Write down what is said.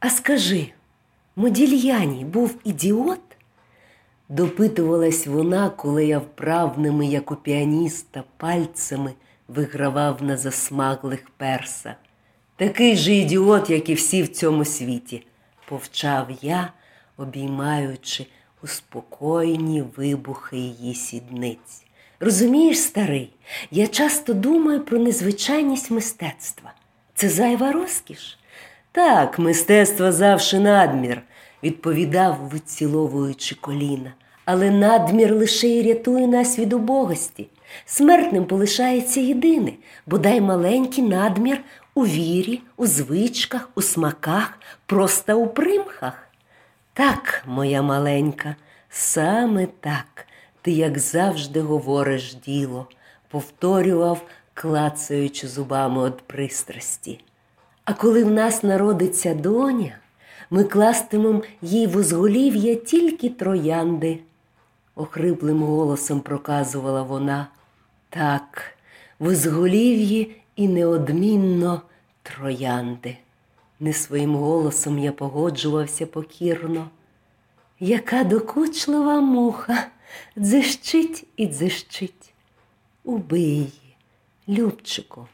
А скажи, Модільяні був ідіот? Допитувалась вона, коли я вправними, як у піаніста, пальцями вигравав на засмаглих перса. Такий же ідіот, як і всі в цьому світі, повчав я, обіймаючи успокоєні вибухи її сідниць. Розумієш, старий, я часто думаю про незвичайність мистецтва. Це зайва розкіш. Так, мистецтво завжди надмір, відповідав, виціловуючи коліна, але надмір лише й рятує нас від убогості. Смертним полишається єдине, бодай маленький надмір у вірі, у звичках, у смаках, просто у примхах. Так, моя маленька, саме так, ти, як завжди, говориш діло, повторював, клацаючи зубами від пристрасті. А коли в нас народиться доня, ми кластимем їй в узголів'я тільки троянди, охриплим голосом проказувала вона. Так, в узголів'ї і неодмінно троянди. Не своїм голосом я погоджувався покірно. Яка докучлива муха дзищить і дзищить. Убий Любчику.